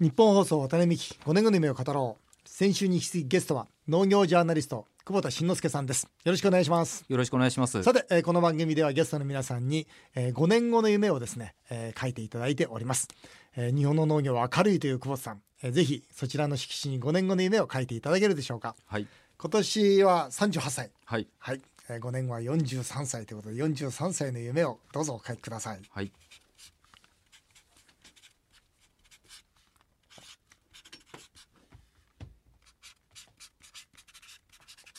日本放送渡辺美希5年後の夢を語ろう。先週に引き続きゲストは農業ジャーナリスト久保田慎之介さんです。よろしくお願いします。よろしくお願いします。さて、えーこの番組ではゲストの皆さんに、えー5年後の夢をですね、えー書いていただいております、えー日本の農業は明るいという久保田さん、えーぜひそちらの色紙に5年後の夢を書いていただけるでしょうか。はい。今年は38歳。はい。はい、えー5年後は43歳ということで43歳の夢をどうぞお書きください。はい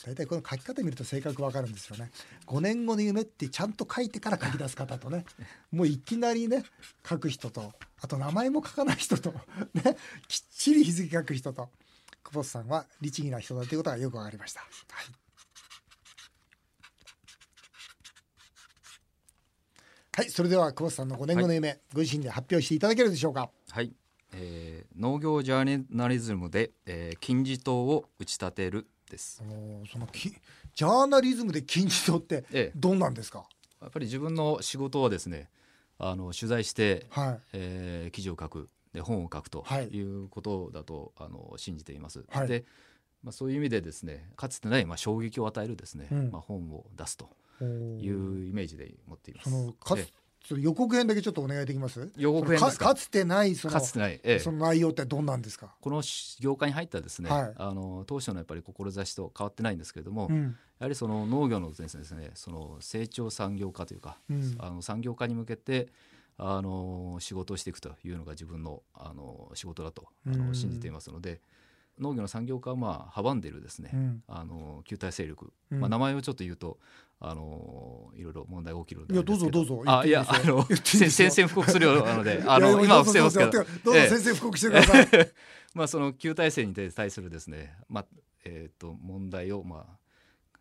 大体この書き方見ると性格わかるんですよね。5年後の夢ってちゃんと書いてから書き出す方とね。もういきなりね書く人とあと名前も書かない人と ね。きっちり日付書く人と。久保田さんは律儀な人だということがよくわかりました、はい。はい、それでは久保田さんの5年後の夢、ご自身で発表していただけるでしょうか？はい、えー農業ジャーナリズムで、えー金字塔を打ち立てるです。そのきジャーナリズムで金字塔ってええ。どんなんですか、やっぱり自分の仕事はですねあの取材して、はい。えー記事を書くで本を書くとはい。いうことだと、あの信じています、はい。で、まあ、そういう意味でですねかつてない、まあ、衝撃を与えるですね、うん。まあ、本を出すというイメージで持っています。そのかつえそれ予告編だけちょっとお願いできます？予告編ですかつてないそのえかつてない、ええ。その内容ってどんなんですか、この業界に入ったですね、はい。あの当初のやっぱり志と変わってないんですけれども、やうん。はりその農業のですねその成長産業化というか、うん。あの産業化に向けてあの仕事をしていくというのが自分のあの仕事だと信じていますので、農業の産業化をまあ阻んでいるですね、うん。あの球体勢力、うん。まあ、名前をちょっと言うとあのいろいろ問題が起きるんでいやどうぞどうぞ。あいやあの宣戦布告するようなのであの今は伏せますけど。どうぞどうぞええ。先生布告してください、まあその旧体制に対するですね、まあえー、と問題をまあ、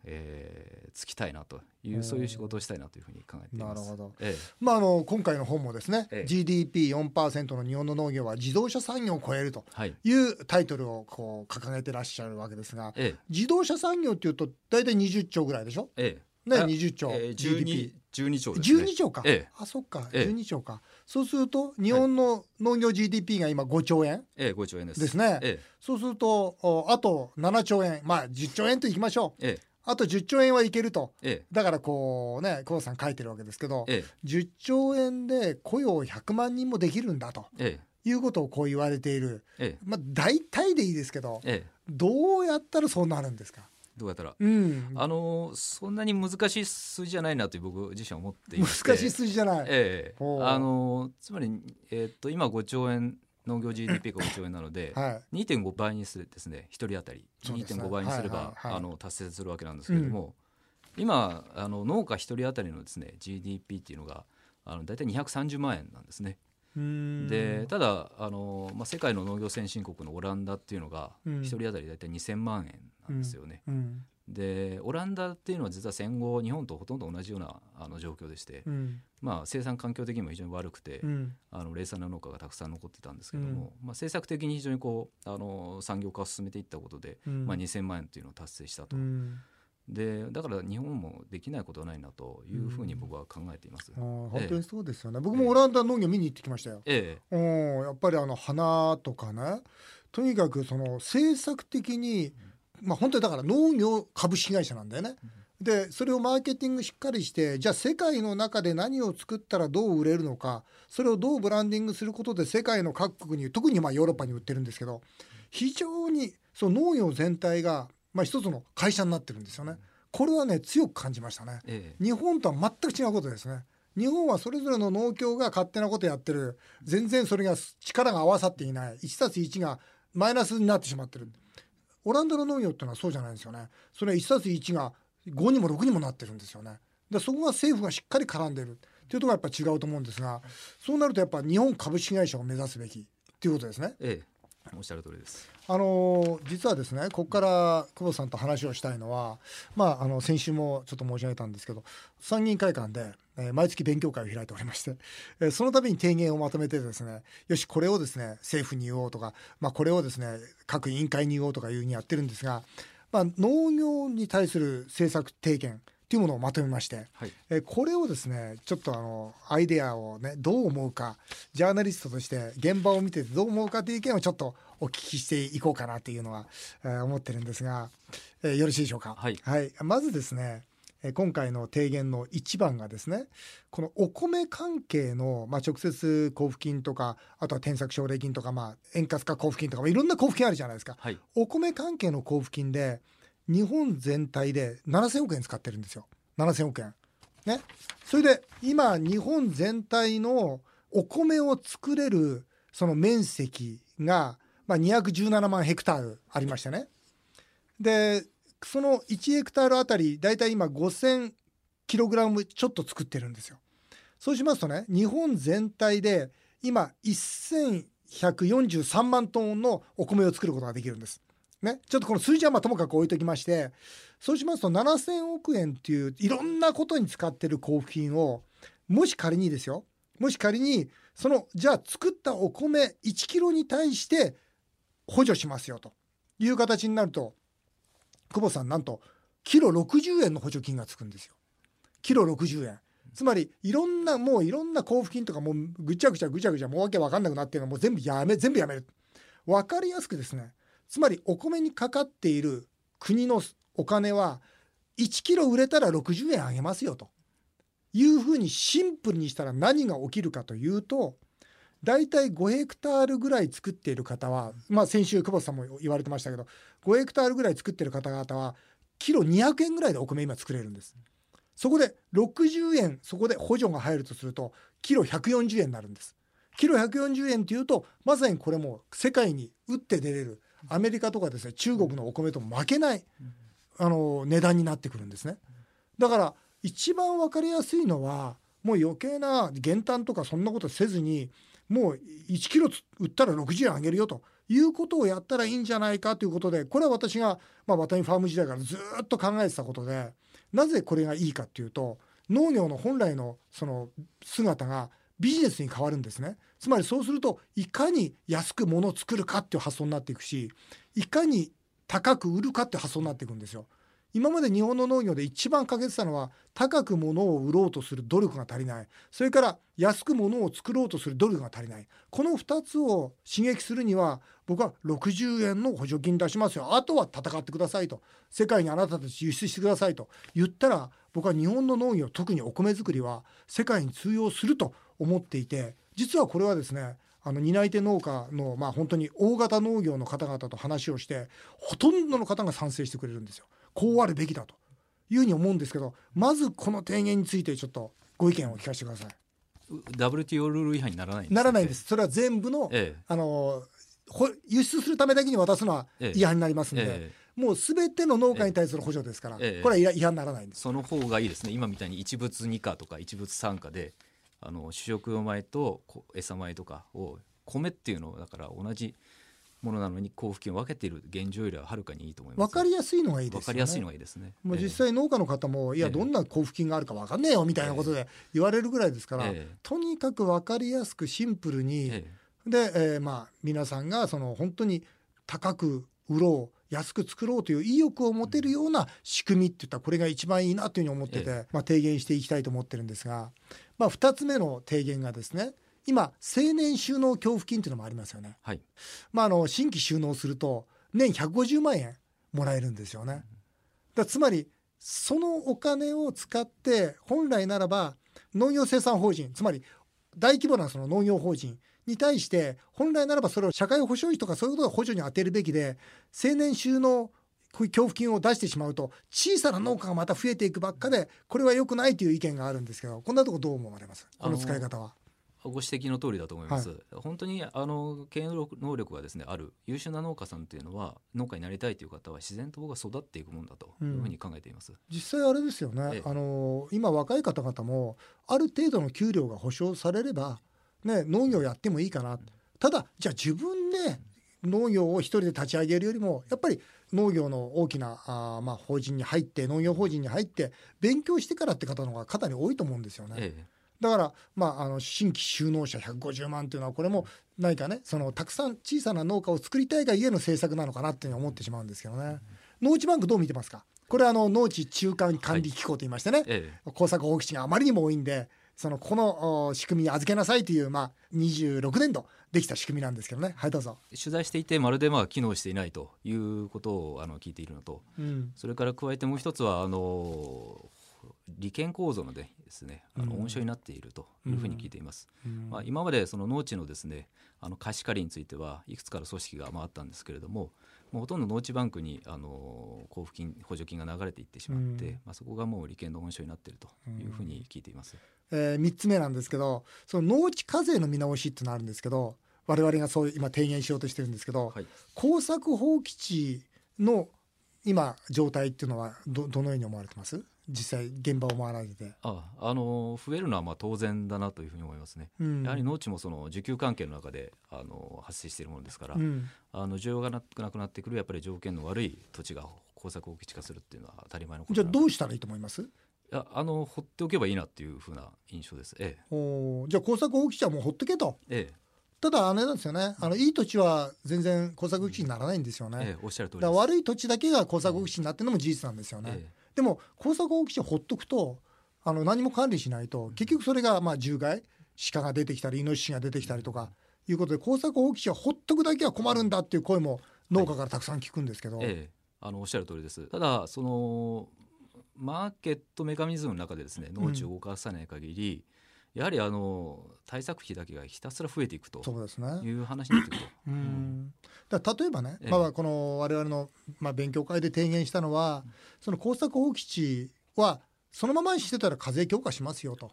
えー、つきたいなというそういう仕事をしたいなというふうに考えています。なるほど。えまああの今回の本もですね、ええ。GDP4% の日本の農業は自動車産業を超えるといい。うタイトルをこう掲げてらっしゃるわけですがえ自動車産業っていうと大体20兆ぐらいでしょ？ええ。ねあ20兆、えー、GDP 12 12兆ですね。12兆か、ええ。あそっか、ええ。12兆か。そうすると日本の農業 GDP が今5兆円ええ、5兆円です。ですね、えそうするとおあと7兆円。まあ10兆円といきましょう。ええあと10兆円はいけると。ええ。だからこうね久保さん書いてるわけですけど、え10兆円で雇用100万人もできるんだとええ。いうことをこう言われている。ええ。まあ大体でいいですけどええ。どうやったらそうなるんですか？どうやったら。うん。あのーそんなに難しい数字じゃないなと僕自身は思っていて。難しい数字じゃない、ええ。あのーつまり、えーっと今5兆円農業 GDP が5兆円なので、はい。2.5倍にするですね。1人当たり。ね。2.5倍にすれば、はいはいはい。あの達成するわけなんですけれども、今あの農家1人当たりのですね GDP っていうのがあの大体230万円なんですね。うん。でただあの、まあ、世界の農業先進国のオランダっていうのがうん。1人当たり大体2000万円なんですよね。うんでオランダっていうのは実は戦後日本とほとんど同じようなあの状況でして、うん。まあ、生産環境的にも非常に悪くて、うん。あの零散な農家がたくさん残ってたんですけども、まあ、政策的に非常にこうあの産業化を進めていったことで、うん。まあ、2000万円というのを達成したと、うん。でだから日本もできないことはないなというふうに僕は考えています。あー本当にそうですよね、僕もオランダ農業見に行ってきましたよ、え。うん、やっぱりあの花とかねとにかくその政策的に、まあ本当にだから農業株式会社なんだよね。でそれをマーケティングしっかりしてじゃあ世界の中で何を作ったらどう売れるのかそれをどうブランディングすることで世界の各国に特にまあヨーロッパに売ってるんですけど非常にその農業全体がまあ一つの会社になってるんですよね。これはね強く感じましたね。ええ日本とは全く違うことですね。日本はそれぞれの農協が勝手なことやってる全然それが力が合わさっていない1たす1がマイナスになってしまってるオランダの農業っていうのはそうじゃないんですよね。それは1たす1が5にも6にもなってるんですよね。でそこが政府がしっかり絡んでる。っていうところがやっぱ違うと思うんですがそうなるとやっぱ日本株式会社を目指すべきっていうことですね。ええ。おっしゃる通りです。あの実はですねここから久保さんと話をしたいのは、まあ、あの先週もちょっと申し上げたんですけど参議院会館で、えー毎月勉強会を開いておりまして、えーその度に提言をまとめてですねよしこれをですね政府に言おうとか、まあ、これをですね各委員会に言おうとかいうふうにやってるんですが、まあ、農業に対する政策提言っていうものをまとめまして、はいえーこれをですねちょっとあのアイデアをねどう思うかジャーナリストとして現場を見ててどう思うかという意見をちょっとお聞きしていこうかなというのは、えー思ってるんですが、えーよろしいでしょうか？はいまずですねえー今回の提言の一番がですねこのお米関係の、まあ、直接交付金とかあとは転作奨励金とか、まあ、円滑化交付金とか、まあ、いろんな交付金あるじゃないですか。はいお米関係の交付金で日本全体で7000億円使ってるんですよ7000億円。ね、それで今日本全体のお米を作れるその面積が、まあ、217万ヘクタールありましてねでその1ヘクタールあたり大体今5000キログラムちょっと作ってるんですよ。そうしますとね日本全体で今1143万トンのお米を作ることができるんです。ね、ちょっとこの数字はまあともかく置いときましてそうしますと7000億円っていういろんなことに使ってる交付金をもし仮にですよ。もし仮にそのじゃあ作ったお米1キロに対して補助しますよという形になると久保さんなんとキロ60円の補助金がつくんですよ。キロ60円。つまりいろんなもういろんな交付金とかもうぐちゃぐちゃぐちゃぐちゃもうわけわかんなくなってるのもう全部やめ全部やめる。わかりやすくですねつまりお米にかかっている国のお金は1キロ売れたら60円あげますよというふうにシンプルにしたら何が起きるかというと大体5ヘクタールぐらい作っている方は、まあ、先週久保田さんも言われてましたけど5ヘクタールぐらい作っている方々はキロ200円ぐらいでお米今作れるんです。そこで60円そこで補助が入るとするとキロ140円になるんです。キロ140円っていうとまさにこれも世界に打って出れるアメリカとかですね中国のお米と負けないあの値段になってくるんですね。だから一番わかりやすいのはもう余計な減反とかそんなことせずにもう1キロ売ったら60円あげるよということをやったらいいんじゃないかということでこれは私が、まあ、ワタミファーム時代からずっと考えてたことでなぜこれがいいかっていうと農業の本来のその姿がビジネスに変わるんですね。つまりそうするといかに安く物を作るかっていう発想になっていくしいかに高く売るかっていう発想になっていくんですよ。今まで日本の農業で一番欠けてたのは高く物を売ろうとする努力が足りない。それから安く物を作ろうとする努力が足りない。この2つを刺激するには僕は60円の補助金出しますよ。あとは戦ってくださいと。世界にあなたたち輸出してくださいと言ったら僕は日本の農業特にお米作りは世界に通用すると思っていて実はこれはですねあの担い手農家のまあ本当に大型農業の方々と話をしてほとんどの方が賛成してくれるんですよ。こうあるべきだというふうに思うんですけどまずこの提言についてちょっとご意見を聞かせてください。WTO ルール違反にならないんですならないんです。それは全部の、えあのほ輸出するためだけに渡すのはええ違反になりますので、ええもうすべての農家に対する補助ですから、ええ。これは違反にならないんです。その方がいいですね。今みたいに一物二価とか一物三価であの主食用米とこ餌米とかを米っていうのをだから同じものなのに交付金を分けている現状よりははるかにいいと思います。わかりやすいのがいいですよね。分かりやすいのがいいですね。もう実え際農家の方も、いやええどんな交付金があるか分かんねえよみたいなことで言われるぐらいですから、ええ。とにかく分かりやすくシンプルえに、え。で、えーまあ皆さんがその本当に高く売ろう安く作ろうという意欲を持てるような仕組みっていったらこれが一番いいなというふうに思ってて、えまあ、提言していきたいと思ってるんですが、まあ、2つ目の提言がですね今青年収納協付金というのもありますよね。はいまあ、あの新規収納すると年150万円もらえるんですよね。だつまりそのお金を使って本来ならば農業生産法人つまり大規模なその農業法人に対して本来ならばそれを社会保障費とかそういうことを補助に充てるべきで青年収納こういう協付金を出してしまうと小さな農家がまた増えていくばっかでこれは良くないという意見があるんですけどこんなとこどう思われます？この使い方は。ご指摘の通りだと思います、本当にあの経営能力がですねある優秀な農家さんというのは農家になりたいという方は自然と僕は育っていくもんだというふうに考えています、実際あれですよね、ええ。あの今若い方々もある程度の給料が保証されれば、ね、農業やってもいいかな、ただじゃあ自分で農業を一人で立ち上げるよりもやっぱり農業の大きなあーまあ法人に入って農業法人に入って勉強してからって方の方がかなり多いと思うんですよね。えだから、まあ、あの新規就農者150万っていうのはこれも何かねそのたくさん小さな農家を作りたいがゆえの政策なのかなっていうふうに思ってしまうんですけどね。農地バンクどう見てますか？これはあの農地中間管理機構と言いましてね、え耕作放棄地があまりにも多いんでそのこのお仕組みに預けなさいという、まあ、26年度できた仕組みなんですけどね。はいどうぞ。え取材していてまるでまあ機能していないということをあの聞いているのと。うん。それから加えてもう一つはあの利権構造のでですねあのうん。温床になっているというふうに聞いています。うん。まあ、今までその農地のですねあの貸し借りについてはいくつかの組織がまああったんですけれどももうほとんど農地バンクにあの交付金補助金が流れていってしまって、うん。まあ、そこがもう利権の温床になっているというふうに聞いています。えー、3つ目なんですけどその農地課税の見直しっていうのがあるんですけど我々がそういう今提言しようとしてるんですけど、はい。耕作放棄地の今状態っていうのはどどのように思われてます？実際現場を回られて。ああの増えるのはまあ当然だなというふうに思いますね。うん。やはり農地もその需給関係の中であの発生しているものですから、うん。あの需要がななくなってくるやっぱり条件の悪い土地が耕作放棄地化するっていうのは当たり前のことじゃあなどうしたらいいと思います？いやあの放っておけばいいなっていうふうな印象です。えおーじゃあ耕作放棄地はもうほっとけと。ええ。ただあれなんですよね。あのいい土地は全然耕作放棄地にならないんですよね、えええおっしゃる通り悪い土地だけが耕作放棄地になってるのも事実なんですよね、えでも耕作放棄地をほっとくとあの何も管理しないと結局それがまあ獣害鹿が出てきたりイノシシが出てきたりとかいうことで耕作放棄地はほっとくだけは困るんだっていう声も農家からたくさん聞くんですけど、えええ。あのおっしゃる通りです。ただそのマーケットメカニズムの中でですね農地を動かさない限り、やはりあの対策費だけがひたすら増えていくとそうですね。いう話になってくると。うん。だ例えばね、ええ。まあ、この我々の、まあ、勉強会で提言したのはその耕作放棄地はそのままにしてたら課税強化しますよと、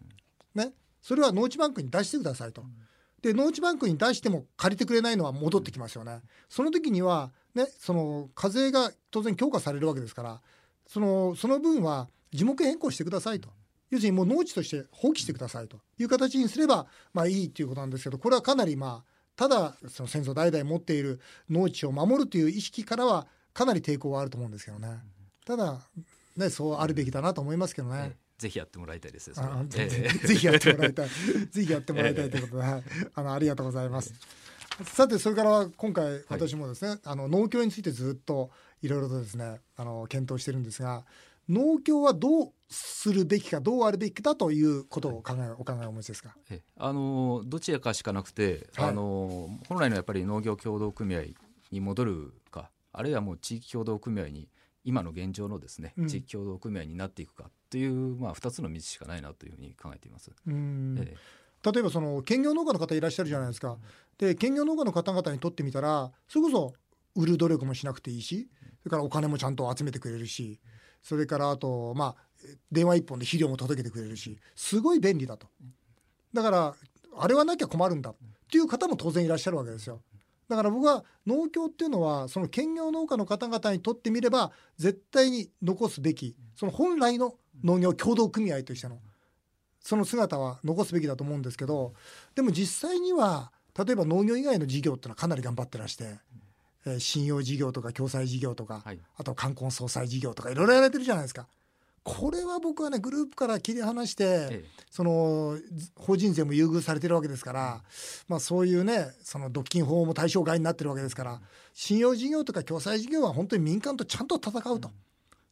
ね、それは農地バンクに出してくださいと。で農地バンクに出しても借りてくれないのは戻ってきますよね。その時には、ね、その課税が当然強化されるわけですからそのその分は樹木変更してくださいと。要するにもう農地として放棄してくださいという形にすればまあいいということなんですけどこれはかなりまあただその先祖代々持っている農地を守るという意識からはかなり抵抗はあると思うんですけどねただねそうあるべきだなと思いますけどねええ。ぜひやってもらいたいです。ぜひやってもらいたい。ぜひやってもらいたいということで、はい、あのありがとうございます。さてそれから今回私もですね、あの農協についてずっといろいろとですねあの検討してるんですが農協はどうするべきかどうあるべきかということを考えお考えをお持ちですか？ええあのどちらかしかなくて、はいあの本来のやっぱり農業協同組合に戻るかあるいはもう地域協同組合に今の現状のですね、うん地域協同組合になっていくかというまあ2つの道しかないなというふうに考えています。うんえ例えばその兼業農家の方いらっしゃるじゃないですか。で兼業農家の方々にとってみたらそれこそ売る努力もしなくていいしそれからお金もちゃんと集めてくれるしそれからあとまあ電話一本で肥料も届けてくれるしすごい便利だと。だからあれはなきゃ困るんだっていう方も当然いらっしゃるわけですよ。だから僕は農協っていうのはその兼業農家の方々にとってみれば絶対に残すべきその本来の農業協同組合としてのその姿は残すべきだと思うんですけどでも実際には例えば農業以外の事業っていうのはかなり頑張ってらして、えー信用事業とか共済事業とか、はい。あと冠婚葬祭事業とかいろいろやられてるじゃないですか。これは僕はねグループから切り離して、ええ。そのず法人税も優遇されてるわけですから、まあ、そういうねその独禁法も対象外になってるわけですから信用事業とか共済事業は本当に民間とちゃんと戦うと。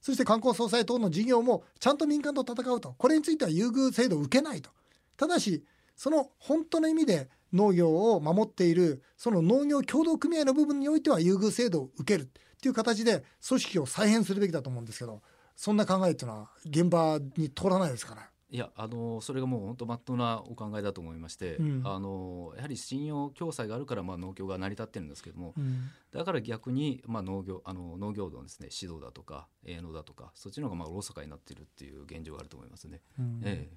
そして観光総裁等の事業もちゃんと民間と戦うと。これについては優遇制度を受けないと。ただしその本当の意味で農業を守っているその農業協同組合の部分においては優遇制度を受けるっていう形で組織を再編するべきだと思うんですけどそんな考えっていうのは現場に通らないですから。いやあのそれがもう本当まっとうなお考えだと思いまして、うんあのやはり信用共済があるからまあ農協が成り立ってるんですけども、うんだから逆に、まあ、農業あの農業のですね指導だとか営農だとかそっちの方がまあおろそかになっているっていう現状があると思いますね。うんえ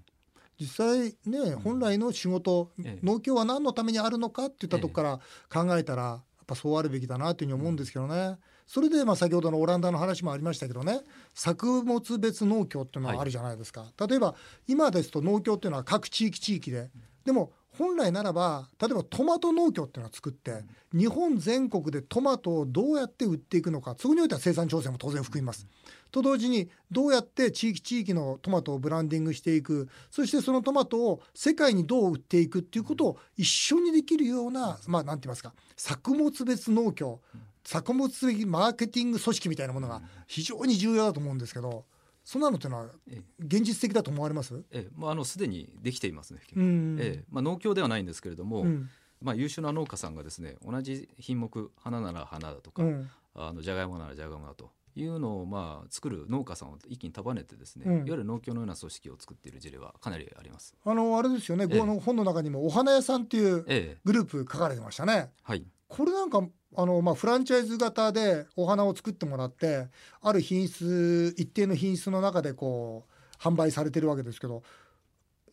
実際ね本来の仕事、ええ。農協は何のためにあるのかっていったとこから考えたら、やっぱそうあるべきだなというふうに思うんですけどね。それでまあ先ほどのオランダの話もありましたけどね。作物別農協っていうのはあるじゃないですか、例えば今ですと農協っていうのは各地域地域ででも本来ならば例えばトマト農協っていうのを作って日本全国でトマトをどうやって売っていくのかそこにおいては生産調整も当然含みます。と同時にどうやって地域地域のトマトをブランディングしていくそしてそのトマトを世界にどう売っていくっていうことを一緒にできるようなまあなんて言いますか作物別農協作物的マーケティング組織みたいなものが非常に重要だと思うんですけどそんなのっていうのはえ現実的だと思われます？ええ。まあ、あのすでにできていますね、うん。ええ。まあ、農協ではないんですけれども、うん。まあ、優秀な農家さんがですね同じ品目花なら花だとか、うん。あのじゃがいもならじゃがいもだというのをまあ作る農家さんを一気に束ねてですね、うん。いわゆる農協のような組織を作っている事例はかなりあります。あのあれですよね、ええ。この本の中にもお花屋さんっていうええ。グループ書かれてましたね。はいこれなんかあの、まあ、フランチャイズ型でお花を作ってもらってある品質一定の品質の中でこう販売されてるわけですけど、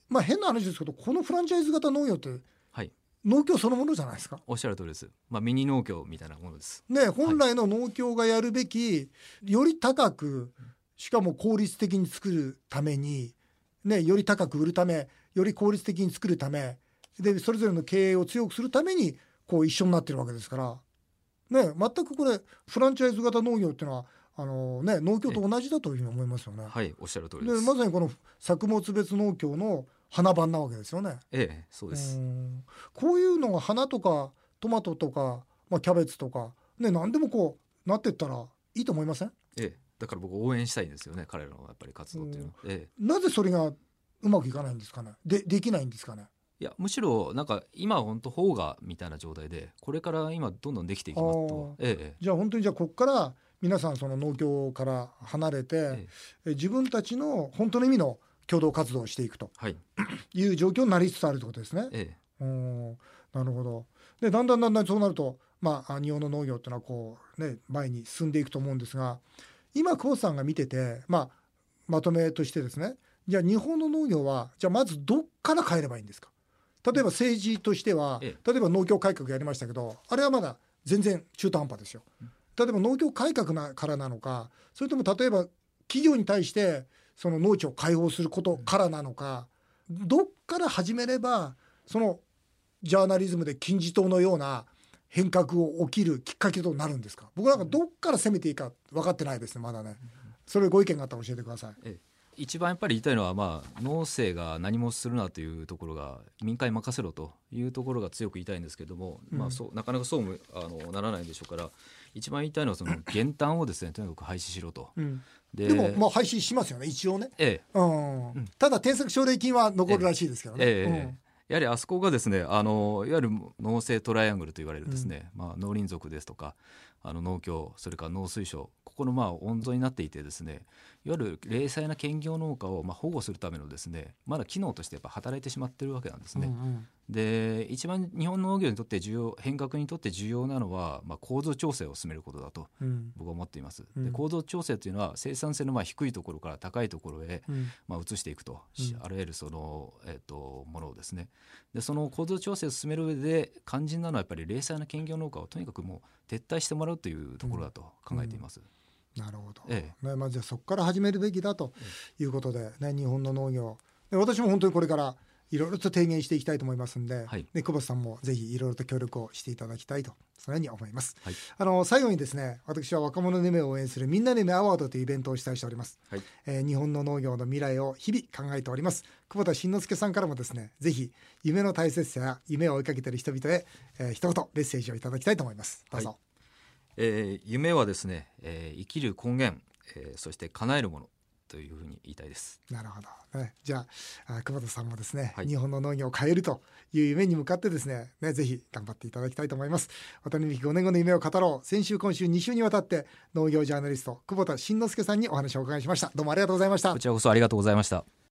まあ、変な話ですけどこのフランチャイズ型農業ってはい農協そのものじゃないですか？おっしゃる通りです、まあ、ミニ農協みたいなものです。ね、本来の農協がやるべきより高くしかも効率的に作るために、ね、より高く売るためより効率的に作るためでそれぞれの経営を強くするためにこう一緒になってるわけですから、ね、全くこれフランチャイズ型農業っていうのはあの、ね、農協と同じだというふうに思いますよね。はいおっしゃる通りで。まさにこの作物別農協の花番なわけですよね。ええそうです。うんこういうのが花とかトマトとか、まあ、キャベツとか、ね、何でもこうなってったらいいと思いません？ええだから僕応援したいんですよね彼らのやっぱり活動っていうのは。ええなぜそれがうまくいかないんですかね？でできないんですかね？いやむしろなんか今は本当邦画みたいな状態でこれから今どんどんできていきますと、ええじゃあ本当にじゃあここから皆さんその農協から離れて、ええ。自分たちの本当の意味の共同活動をしていくと。はい。いう状況になりつつあるということですね。ええ。うんなるほど。でだんだんだんだんそうなると、まあ、日本の農業っていうのはこう、ね、前に進んでいくと思うんですが今久保田さんが見てて、まあ、まとめとしてですねじゃあ日本の農業はじゃあまずどっから変えればいいんですか？例えば政治としてはえ例えば農業改革やりましたけどあれはまだ全然中途半端ですよ。例えば農業改革なからなのかそれとも例えば企業に対してその農地を開放することからなのかどっから始めればそのジャーナリズムで金字塔のような変革を起きるきっかけとなるんですか？僕なんかどっから攻めていいか分かってないですねまだね。それご意見があったら教えてください。ええ一番やっぱり言いたいのは、まあ、農政が何もするなというところが民間に任せろというところが強く言いたいんですけれども、うん。まあ、そうなかなかそうもあのならないでしょうから一番言いたいのはその減反をですねとにかく廃止しろと。うん。ででもまあ廃止しますよね一応ね。ええ。うん、うん。ただ添削奨励金は残るらしいですけどね、ええ。やはりあそこがですねあのいわゆる農政トライアングルと言われるですね、まあ、農林族ですとかあの農協それから農水省ここのまあ温存になっていてですねいわゆる零細な兼業農家をまあ保護するためのですねまだ機能としてやっぱ働いてしまってるわけなんですね。うんうん。で一番日本の農業にとって重要変革にとって重要なのは、まあ、構造調整を進めることだとうん。僕は思っています。うん。で構造調整というのは生産性のまあ低いところから高いところへうん。まあ、移していくと、しうん。あらゆるその、えー、とものをですね。でその構造調整を進める上で肝心なのはやっぱり零細な兼業農家をとにかくもう撤退してもらうというところだと考えています。なるほど、えねまあ、じゃあそこから始めるべきだということで、ね、日本の農業。で私も本当にこれからいろいろと提言していきたいと思いますんで、はい。ね、久保田さんもぜひいろいろと協力をしていただきたいとそのように思います。はい。あの最後にですね私は若者の夢を応援するみんなの夢アワードというイベントを主催しております、はい。えー日本の農業の未来を日々考えております。久保田慎之介さんからもですねぜひ夢の大切さや夢を追いかけている人々へ、えー一言メッセージをいただきたいと思います。どうぞ、はいえー夢はですね、えー生きる根源、えーそして叶えるものというふうに言いたいです。なるほど、ね、じゃああ久保田さんもですね、はい。日本の農業を変えるという夢に向かってですねねぜひ頑張っていただきたいと思います。渡辺美希5年後の夢を語ろう。先週今週2週にわたって農業ジャーナリスト久保田慎之介さんにお話をお伺いしました。どうもありがとうございました。こちらこそありがとうございました。